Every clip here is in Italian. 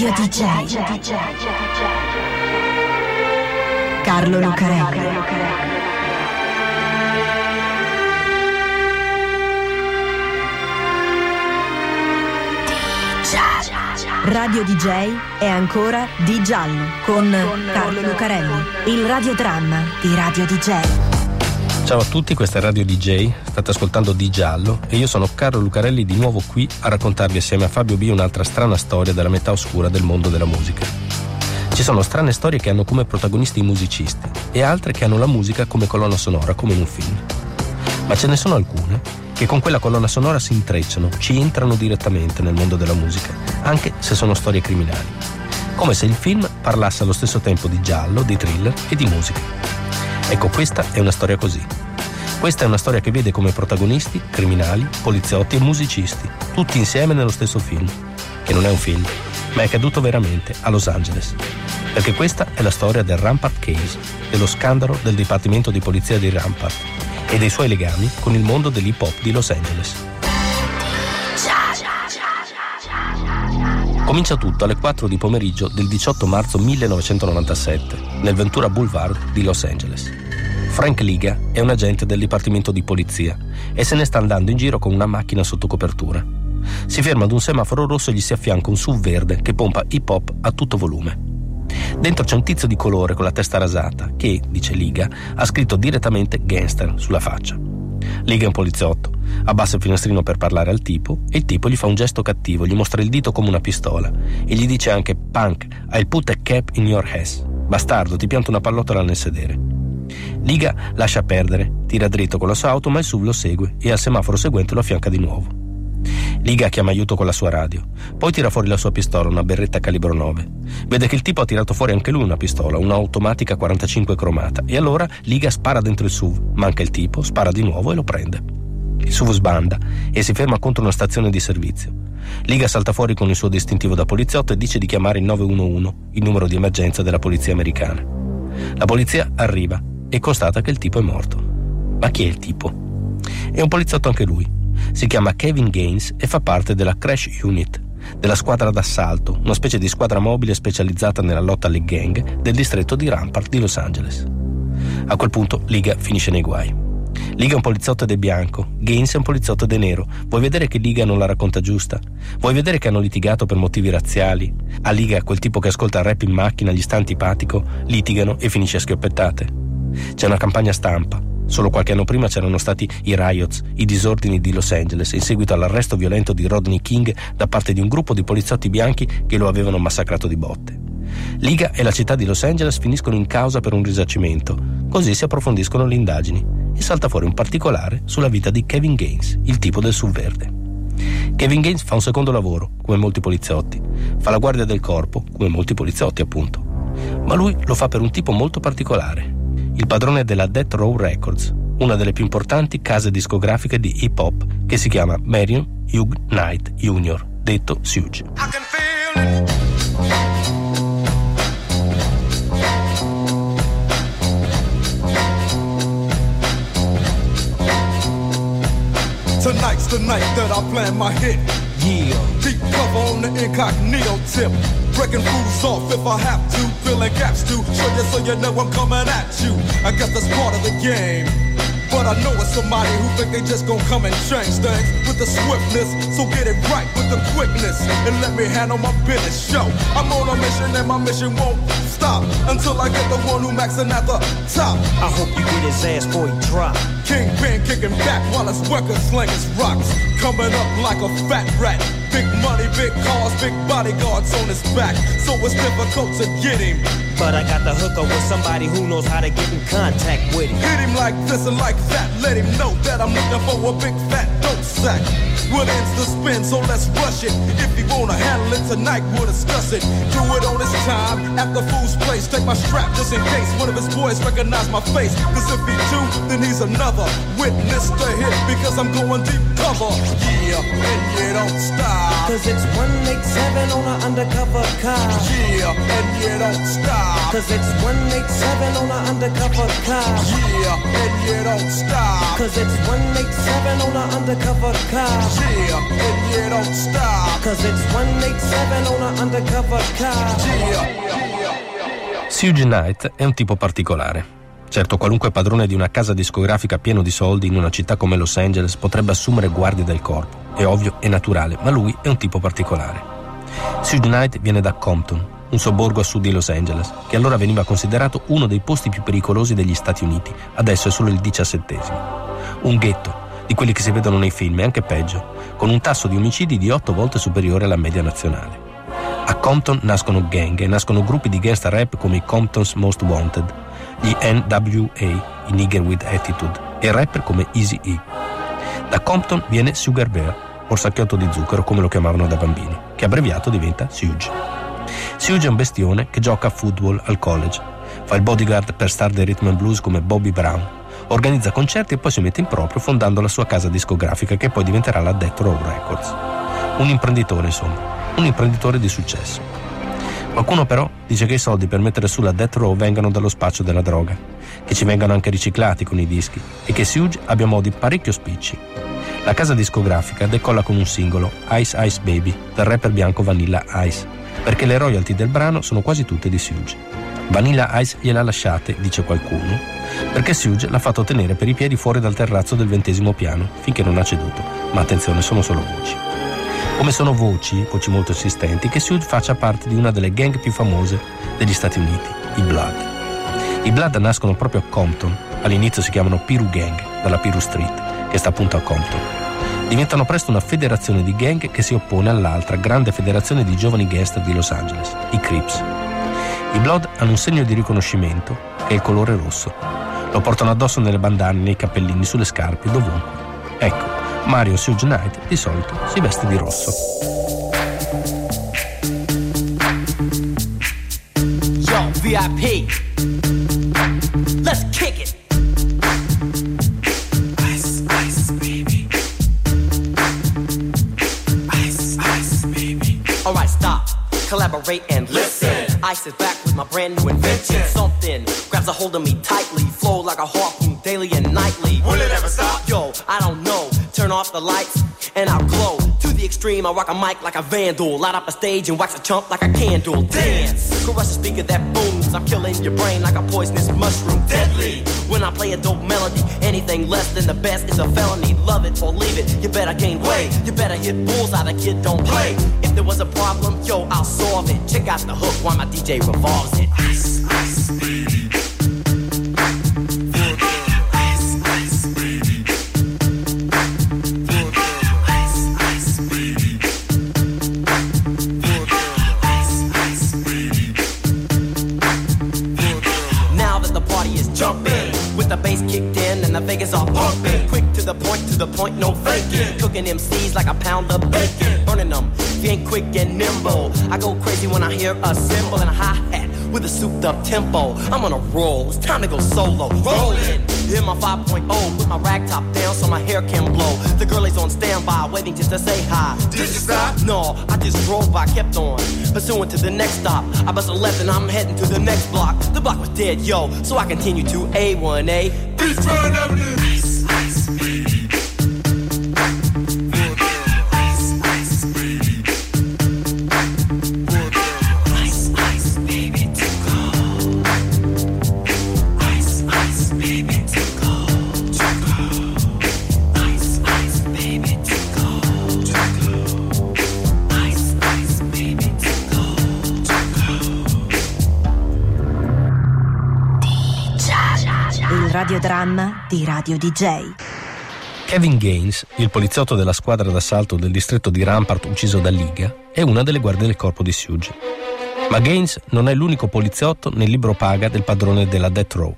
Radio DJ. Carlo Lucarelli. Radio DJ è ancora Di Giallo con Carlo Lucarelli, il radiodramma di Radio DJ. Ciao a tutti, questa è Radio DJ, state ascoltando Di Giallo e io sono Carlo Lucarelli di nuovo qui a raccontarvi assieme a Fabio B un'altra strana storia della metà oscura del mondo della musica. Ci sono strane storie che hanno come protagonisti i musicisti e altre che hanno la musica come colonna sonora, come in un film. Ma ce ne sono alcune che con quella colonna sonora si intrecciano, ci entrano direttamente nel mondo della musica, anche se sono storie criminali. Come se il film parlasse allo stesso tempo di giallo, di thriller e di musica. Ecco, questa è una storia così. Questa è una storia che vede come protagonisti criminali, poliziotti e musicisti, tutti insieme nello stesso film, che non è un film, ma è accaduto veramente a Los Angeles. Perché questa è la storia del Rampart Case, dello scandalo del Dipartimento di Polizia di Rampart e dei suoi legami con il mondo dell'hip hop di Los Angeles. Comincia tutto alle 4 di pomeriggio del 18 marzo 1997 nel Ventura Boulevard di Los Angeles. Frank Liga è un agente del Dipartimento di Polizia e se ne sta andando in giro con una macchina sotto copertura. Si ferma ad un semaforo rosso e gli si affianca un SUV verde che pompa hip hop a tutto volume. Dentro c'è un tizio di colore con la testa rasata che, dice Liga, ha scritto direttamente gangster sulla faccia. Liga un poliziotto, abbassa il finestrino per parlare al tipo e il tipo gli fa un gesto cattivo, gli mostra il dito come una pistola e gli dice anche Punk, I'll put a cap in your ass. Bastardo, ti pianto una pallottola nel sedere. Liga lascia perdere, tira dritto con la sua auto ma il SUV lo segue e al semaforo seguente lo affianca di nuovo. Liga chiama aiuto con la sua radio, poi tira fuori la sua pistola, una berretta calibro 9. Vede che il tipo ha tirato fuori anche lui una pistola, un'automatica 45 cromata, e allora Liga spara dentro il SUV, manca il tipo, spara di nuovo e lo prende. Il SUV sbanda e si ferma contro una stazione di servizio. Liga salta fuori con il suo distintivo da poliziotto e dice di chiamare il 911, il numero di emergenza della polizia americana. La polizia arriva e constata che il tipo è morto. Ma chi è il tipo? È un poliziotto anche lui, si chiama Kevin Gaines e fa parte della Crash Unit, della squadra d'assalto, una specie di squadra mobile specializzata nella lotta alle gang del distretto di Rampart di Los Angeles. A quel punto Liga finisce nei guai. Liga è un poliziotto è bianco, Gaines è un poliziotto è nero. Vuoi vedere che Liga non la racconta giusta? Vuoi vedere che hanno litigato per motivi razziali? A Liga, quel tipo che ascolta il rap in macchina, gli sta antipatico, litigano e finisce a schioppettate. C'è una campagna stampa, Solo qualche anno prima c'erano stati i riots, i disordini di Los Angeles, in seguito all'arresto violento di Rodney King da parte di un gruppo di poliziotti bianchi che lo avevano massacrato di botte. Liga e la città di Los Angeles finiscono in causa per un risarcimento, così si approfondiscono le indagini e salta fuori un particolare sulla vita di Kevin Gaines, il tipo del subverde. Kevin Gaines fa un secondo lavoro, come molti poliziotti, fa la guardia del corpo, come molti poliziotti appunto, ma lui lo fa per un tipo molto particolare, il padrone della Death Row Records, una delle più importanti case discografiche di hip hop che si chiama Marion Hugh Knight Jr., detto Suge. Tonight's the night that I plan my hit. Yeah. Deep cover on the incognito tip. Breaking fools off if I have to. Filling gaps too. show you so you know I'm coming at you. I guess that's part of the game. But I know it's somebody who think they just gonna come and change things with the swiftness. So get it right with the quickness and let me handle my business. Show I'm on a mission and my mission won't stop until I get the one who maxing at the top. I hope you get his ass he drop. Kingpin kicking back while his workers sling his rocks. Coming up like a fat rat. Big money, big cars, big bodyguards on his back. So it's difficult to get him. But I got the hookup with somebody who knows how to get in contact with him. Hit him like this and like that. Let him know that I'm looking for a big fat dope sack. What ends the spin, so let's rush it. If you wanna handle it tonight, we'll discuss it. Do it on his time, at the fool's place. Take my strap just in case one of his boys recognize my face. Cause if he do, then he's another. Witness to hit because I'm going deep cover. Yeah, and you don't stop. Cause it's 187 on an undercover car. Yeah, and you don't stop. Cause it's 187 on an undercover car. Yeah, and you don't stop. Cause it's 187 on an undercover car. Yeah, and you don't stop. Cause it's 187 on an undercover car. Suge Knight è un tipo particolare. Certo, qualunque padrone di una casa discografica pieno di soldi in una città come Los Angeles potrebbe assumere guardie del corpo. È ovvio, è naturale, ma lui è un tipo particolare. Suge Knight viene da Compton, un sobborgo a sud di Los Angeles, che allora veniva considerato uno dei posti più pericolosi degli Stati Uniti, adesso è solo il diciassettesimo. Un ghetto, di quelli che si vedono nei film e anche peggio, con un tasso di omicidi di 8 volte superiore alla media nazionale. A Compton nascono gang e nascono gruppi di gangsta rap come i Compton's Most Wanted, gli NWA, i Nigger with Attitude, e rapper come Easy E. Da Compton viene Sugar Bear, orsacchiotto di zucchero come lo chiamavano da bambini, che abbreviato diventa Suge. Suge è un bestione che gioca a football al college, fa il bodyguard per star del rhythm and blues come Bobby Brown, organizza concerti e poi si mette in proprio fondando la sua casa discografica che poi diventerà la Death Row Records. Un imprenditore, insomma, un imprenditore di successo. Qualcuno però dice che i soldi per mettere su la Death Row vengano dallo spaccio della droga, che ci vengano anche riciclati con i dischi e che Suge abbia modi parecchio spicci. La casa discografica decolla con un singolo, Ice Ice Baby, del rapper bianco Vanilla Ice, perché le royalty del brano sono quasi tutte di Suge. Vanilla Ice gliela lasciate, dice qualcuno, perché Suge l'ha fatto tenere per i piedi fuori dal terrazzo del ventesimo piano finché non ha ceduto. Ma attenzione, sono solo voci. Come sono voci, voci molto insistenti, che Suge faccia parte di una delle gang più famose degli Stati Uniti, i Blood. I Blood nascono proprio a Compton, all'inizio si chiamano Piru Gang, dalla Piru Street, che sta appunto a Compton. Diventano presto una federazione di gang che si oppone all'altra grande federazione di giovani gangster di Los Angeles, i Crips. I Blood hanno un segno di riconoscimento, è il colore rosso, lo portano addosso nelle bandane, nei cappellini, sulle scarpe, dovunque. Ecco, Mario Suge Knight di solito si veste di rosso. Yo, VIP. Let's kick it. Collaborate and Ice is back with my brand new invention. Something grabs a hold of me tightly, flow like a harpoon daily and nightly. Will it ever stop? Yo, I don't know. Turn off the lights and I'll glow. To the extreme, I rock a mic like a vandal. Light up a stage and wax a chump like a candle. Dance, crush a speaker that booms. I'm killing your brain like a poisonous mushroom. Deadly. When I play a dope melody, anything less than the best is a felony. Love it or leave it. You better gain weight. You better hit bulls out. A kid don't play. If there was a problem, yo, I'll solve it. Check out the hook while my DJ revolves it. Ice, ice, Vegas are pumping. Quick to the point, to the point, no faking. Cooking them MCs like a pound of bacon. Burning them, ain't quick and nimble. I go crazy when I hear a cymbal and a hi hat with a souped up tempo. I'm on a roll, it's time to go solo. Rolling. In my 5.0, put my rag top down so my hair can blow. The girl is on standby, waiting just to say hi. Did you stop? No, I just drove by, kept on. Pursuing to the next stop. I bust a left and I'm heading to the next block. The block was dead, yo, so I continue to A1A. Beachfront Avenue. Radiodramma di Radio DJ. Kevin Gaines, il poliziotto della squadra d'assalto del distretto di Rampart ucciso da Liga, è una delle guardie del corpo di Suge. Ma Gaines non è l'unico poliziotto nel libro paga del padrone della Death Row.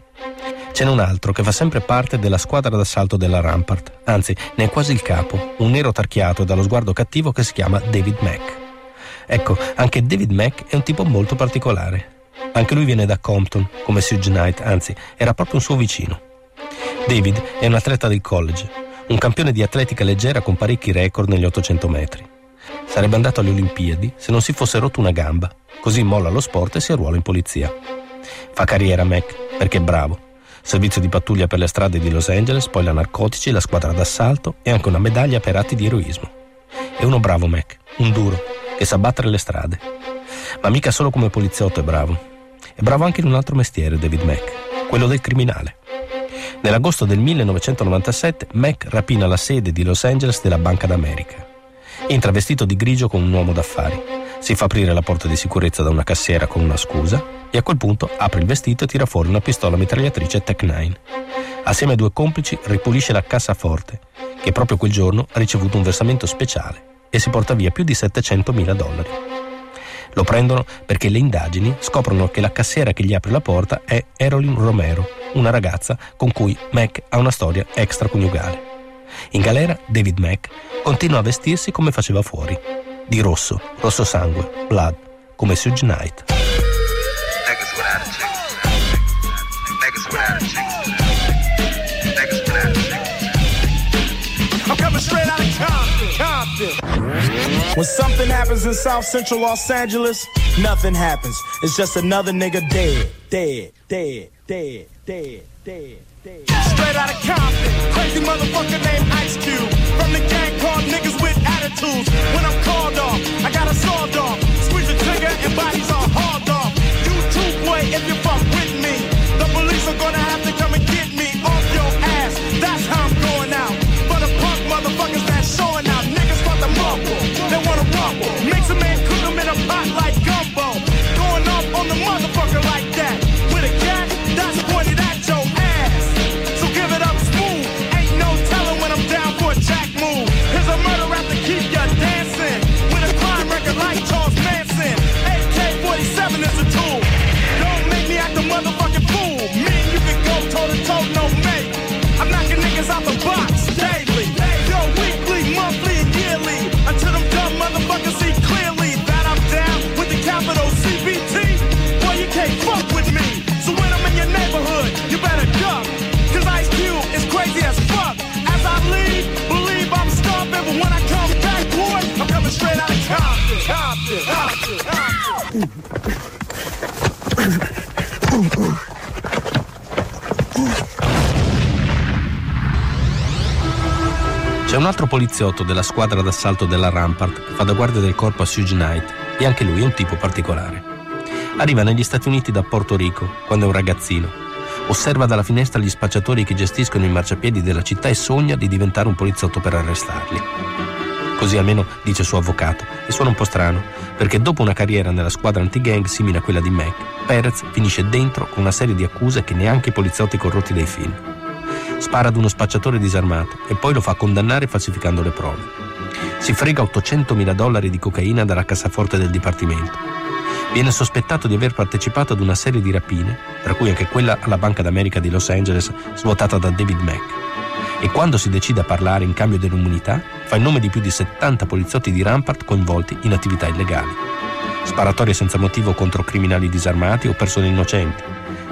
Ce n'è un altro che fa sempre parte della squadra d'assalto della Rampart, anzi ne è quasi il capo, un nero tarchiato dallo sguardo cattivo che si chiama David Mack. Ecco, anche David Mack è un tipo molto particolare. Anche lui viene da Compton, come Suge Knight, anzi, era proprio un suo vicino. David è un atleta del college, un campione di atletica leggera con parecchi record negli 800 metri. Sarebbe andato alle Olimpiadi se non si fosse rotto una gamba, così molla lo sport e si arruola in polizia. Fa carriera Mac perché è bravo. Servizio di pattuglia per le strade di Los Angeles, poi la narcotici, la squadra d'assalto e anche una medaglia per atti di eroismo. È uno bravo Mac, un duro, che sa battere le strade. Ma mica solo come poliziotto è bravo. È bravo anche in un altro mestiere, David Mack, quello del criminale. Nell'agosto del 1997 Mac rapina la sede di Los Angeles della Banca d'America. Entra vestito di grigio con un uomo d'affari. Si fa aprire la porta di sicurezza da una cassiera con una scusa e a quel punto apre il vestito e tira fuori una pistola mitragliatrice Tech 9. Assieme ai due complici ripulisce la cassaforte, che proprio quel giorno ha ricevuto un versamento speciale e si porta via più di 700 mila dollari. Lo prendono perché le indagini scoprono che la cassiera che gli apre la porta è Erolyn Romero, una ragazza con cui Mac ha una storia extraconiugale. In galera David Mac continua a vestirsi come faceva fuori, di rosso, rosso sangue, blood, come Suge Knight. When something happens in South Central Los Angeles, nothing happens. It's just another nigga dead, dead, dead, dead, dead, dead. dead. Straight out of Compton, crazy motherfucker named Ice Cube. From the gang called niggas with attitudes. When I'm called off, I got a sawed off. Squeeze the trigger and bodies are hauled off. You too, boy, if you fuck with me. The police are gonna have to come altro poliziotto della squadra d'assalto della Rampart che fa da guardia del corpo a Suge Knight e anche lui è un tipo particolare. Arriva negli Stati Uniti da Porto Rico quando è un ragazzino. Osserva dalla finestra gli spacciatori che gestiscono i marciapiedi della città e sogna di diventare un poliziotto per arrestarli. Così almeno dice suo avvocato, e suona un po' strano, perché dopo una carriera nella squadra anti-gang simile a quella di Mac, Perez finisce dentro con una serie di accuse che neanche i poliziotti corrotti dei film. Spara ad uno spacciatore disarmato e poi lo fa condannare falsificando le prove. Si frega 800.000 dollari di cocaina dalla cassaforte del dipartimento. Viene sospettato di aver partecipato ad una serie di rapine, tra cui anche quella alla Banca d'America di Los Angeles svuotata da David Mack. E quando si decide a parlare in cambio dell'immunità, fa il nome di più di 70 poliziotti di Rampart coinvolti in attività illegali. Sparatorie senza motivo contro criminali disarmati o persone innocenti,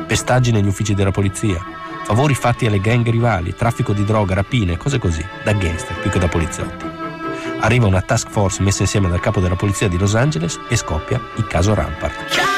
pestaggi negli uffici della polizia, favori fatti alle gang rivali, traffico di droga, rapine, cose così, da gangster più che da poliziotti. Arriva una task force messa insieme dal capo della polizia di Los Angeles e scoppia il caso Rampart.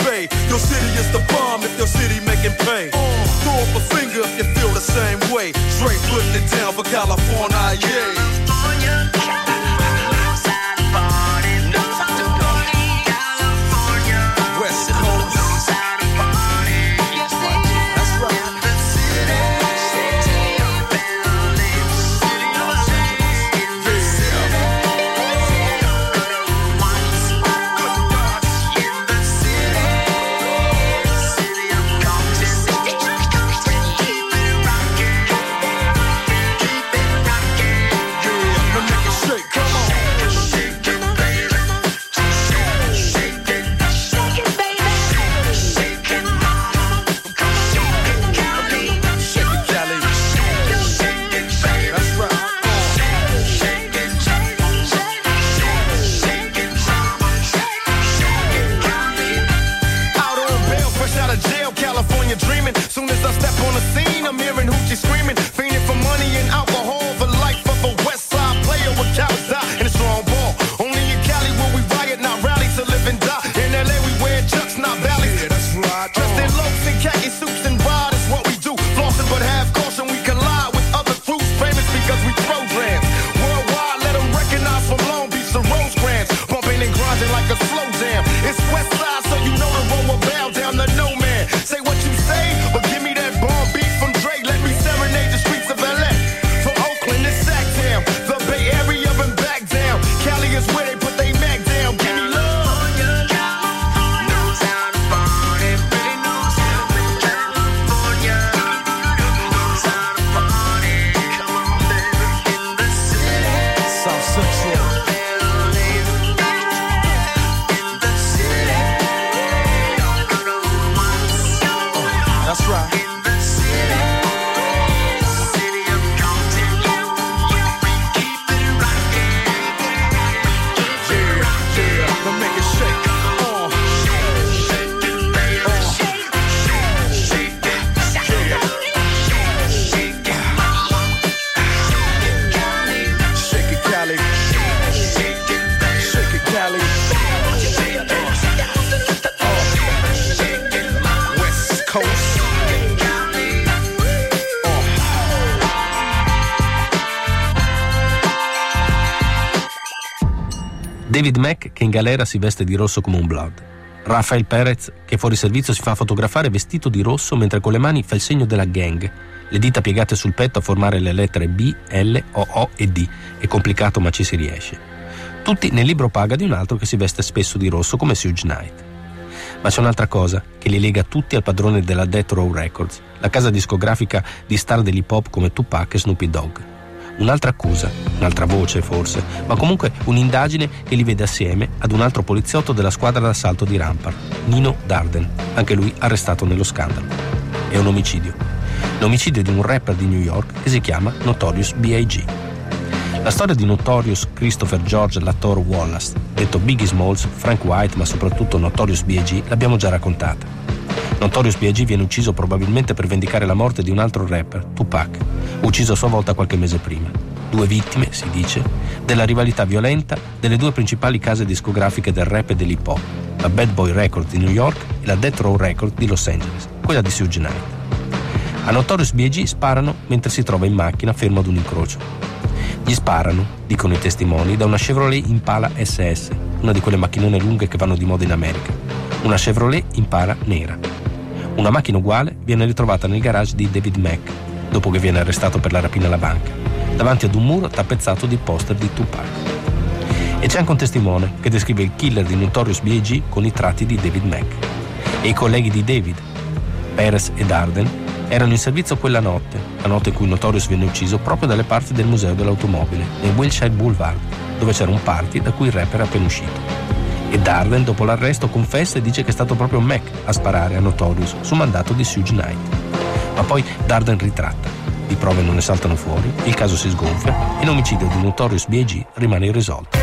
Bay. Your city is the bomb if your city making pay. Throw up a finger if you feel the same way. Straight putting it down for California, yeah. David Mack che in galera si veste di rosso come un blood. Rafael Perez che fuori servizio si fa fotografare vestito di rosso mentre con le mani fa il segno della gang, le dita piegate sul petto a formare le lettere B, L, O, O e D. È complicato ma ci si riesce. Tutti nel libro paga di un altro che si veste spesso di rosso come Suge Knight. Ma c'è un'altra cosa che li lega tutti al padrone della Death Row Records, la casa discografica di star dell'hip hop come Tupac e Snoopy Dogg. Un'altra accusa, un'altra voce forse, ma comunque un'indagine che li vede assieme ad un altro poliziotto della squadra d'assalto di Rampart, Nino Darden, anche lui arrestato nello scandalo. È un omicidio. L'omicidio di un rapper di New York che si chiama Notorious B.I.G. La storia di Notorious Christopher George Lator Wallace, detto Biggie Smalls, Frank White, ma soprattutto Notorious B.I.G., l'abbiamo già raccontata. Notorious B.I.G. viene ucciso probabilmente per vendicare la morte di un altro rapper, Tupac, ucciso a sua volta qualche mese prima. Due vittime, si dice, della rivalità violenta delle due principali case discografiche del rap e dell'hip hop, la Bad Boy Records di New York e la Death Row Records di Los Angeles, quella di Suge Knight. A Notorious B.I.G. sparano mentre si trova in macchina fermo ad un incrocio. Gli sparano, dicono i testimoni, da una Chevrolet Impala SS, una di quelle macchinone lunghe che vanno di moda in America. Una Chevrolet Impala nera. Una macchina uguale viene ritrovata nel garage di David Mack, dopo che viene arrestato per la rapina alla banca, davanti ad un muro tappezzato di poster di Tupac. E c'è anche un testimone che descrive il killer di Notorious B.I.G. con i tratti di David Mack. E i colleghi di David, Perez e Darden, erano in servizio quella notte, la notte in cui Notorious venne ucciso proprio dalle parti del Museo dell'Automobile, nel Wilshire Boulevard, dove c'era un party da cui il rapper era appena uscito. E Darden, dopo l'arresto, confessa e dice che è stato proprio Mac a sparare a Notorious su mandato di Suge Knight. Ma poi Darden ritratta. Le prove non ne saltano fuori, il caso si sgonfia e l'omicidio di Notorious B.I.G. rimane irrisolto.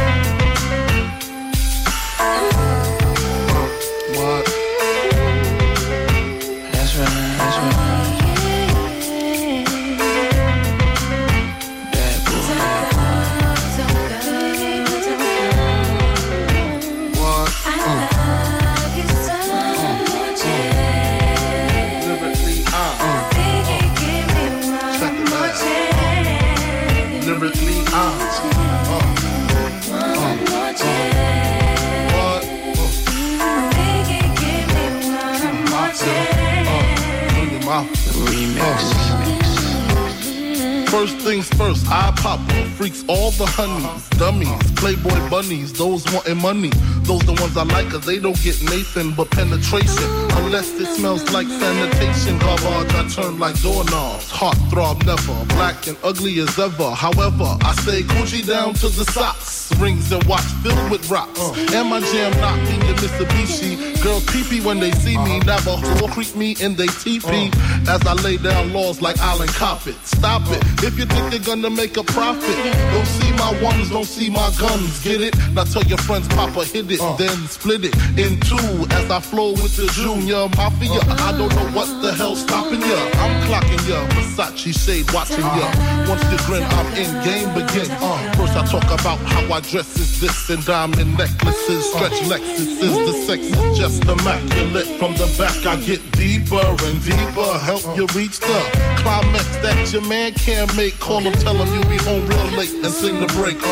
First things first, I pop freaks all the honeys, dummies, playboy bunnies, those wanting money. Those the ones I like cause they don't get Nathan but penetration. Unless it smells like sanitation. Garbage I turn like doorknobs. Heart throb never, black and ugly as ever. However, I stay Gucci down to the socks. Rings and watch filled with rocks. And my jam knocking your Mitsubishi. Girls pee when they see me. Never whore creep me in they teepee. As I lay down laws like Island Coppet. Stop it. If you think you're gonna make a profit, don't see my ones, don't see my guns. Get it? Now tell your friends, Papa hit it, uh. then split it in two as I flow with the Junior Mafia. Uh. I don't know what the hell's stopping ya. I'm clocking ya, Versace shade watching ya. Uh. Once you grin, I'm in game begin. Uh, first I talk about how I dress is this and diamond necklaces, stretch Lexuses. The sex is just immaculate. From the back I get deeper and deeper, help you reach the climax that your man can't make. Call him, tell him you'll be home real late and sing the break. Uh.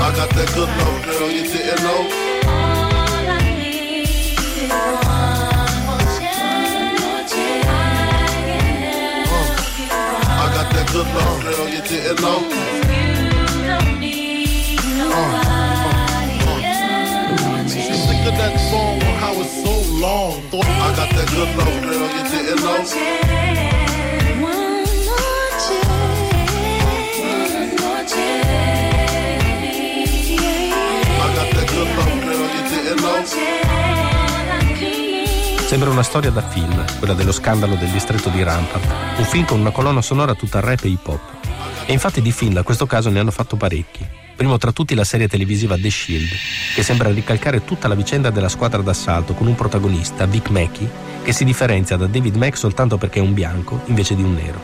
I got that good love, girl, you didn't know. I got that good love, girl, you didn't know. Sembra una storia da film, quella dello scandalo del distretto di Rampart, un film con una colonna sonora tutta rap e hip hop. E infatti di film a questo caso ne hanno fatto parecchi. Primo tra tutti la serie televisiva The Shield, che sembra ricalcare tutta la vicenda della squadra d'assalto con un protagonista, Vic Mackey, che si differenzia da David Mack soltanto perché è un bianco invece di un nero.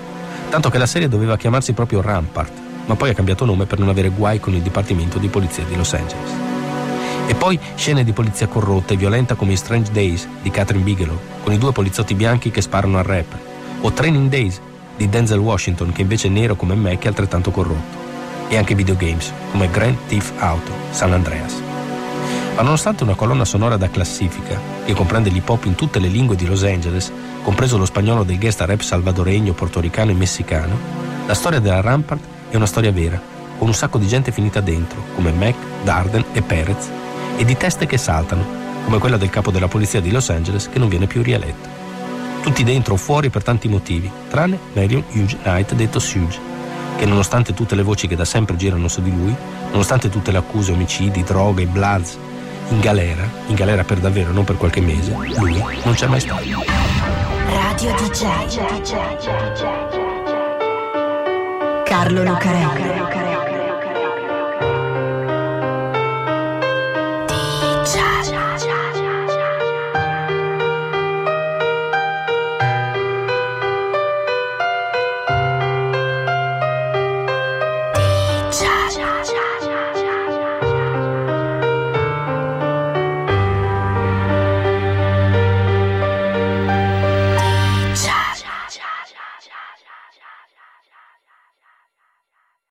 Tanto che la serie doveva chiamarsi proprio Rampart, ma poi ha cambiato nome per non avere guai con il Dipartimento di Polizia di Los Angeles. E poi scene di polizia corrotta e violenta come in Strange Days di Catherine Bigelow, con i due poliziotti bianchi che sparano al rapper, o Training Days di Denzel Washington, che invece è nero come Mac e altrettanto corrotto. e anche videogames come Grand Theft Auto, San Andreas. Ma nonostante una colonna sonora da classifica, che comprende l'hip hop in tutte le lingue di Los Angeles, compreso lo spagnolo del guest rap salvadoregno, portoricano e messicano, la storia della Rampart è una storia vera, con un sacco di gente finita dentro, come Mac, Darden e Perez, e di teste che saltano, come quella del capo della polizia di Los Angeles che non viene più rieletto. Tutti dentro o fuori per tanti motivi, tranne Marion Hughes Knight detto Suge, che nonostante tutte le voci che da sempre girano su di lui, nonostante tutte le accuse, omicidi, droghe, bloods, in galera, in galera per davvero, non per qualche mese, lui non c'è mai stato. Radio DJ Carlo Lucarelli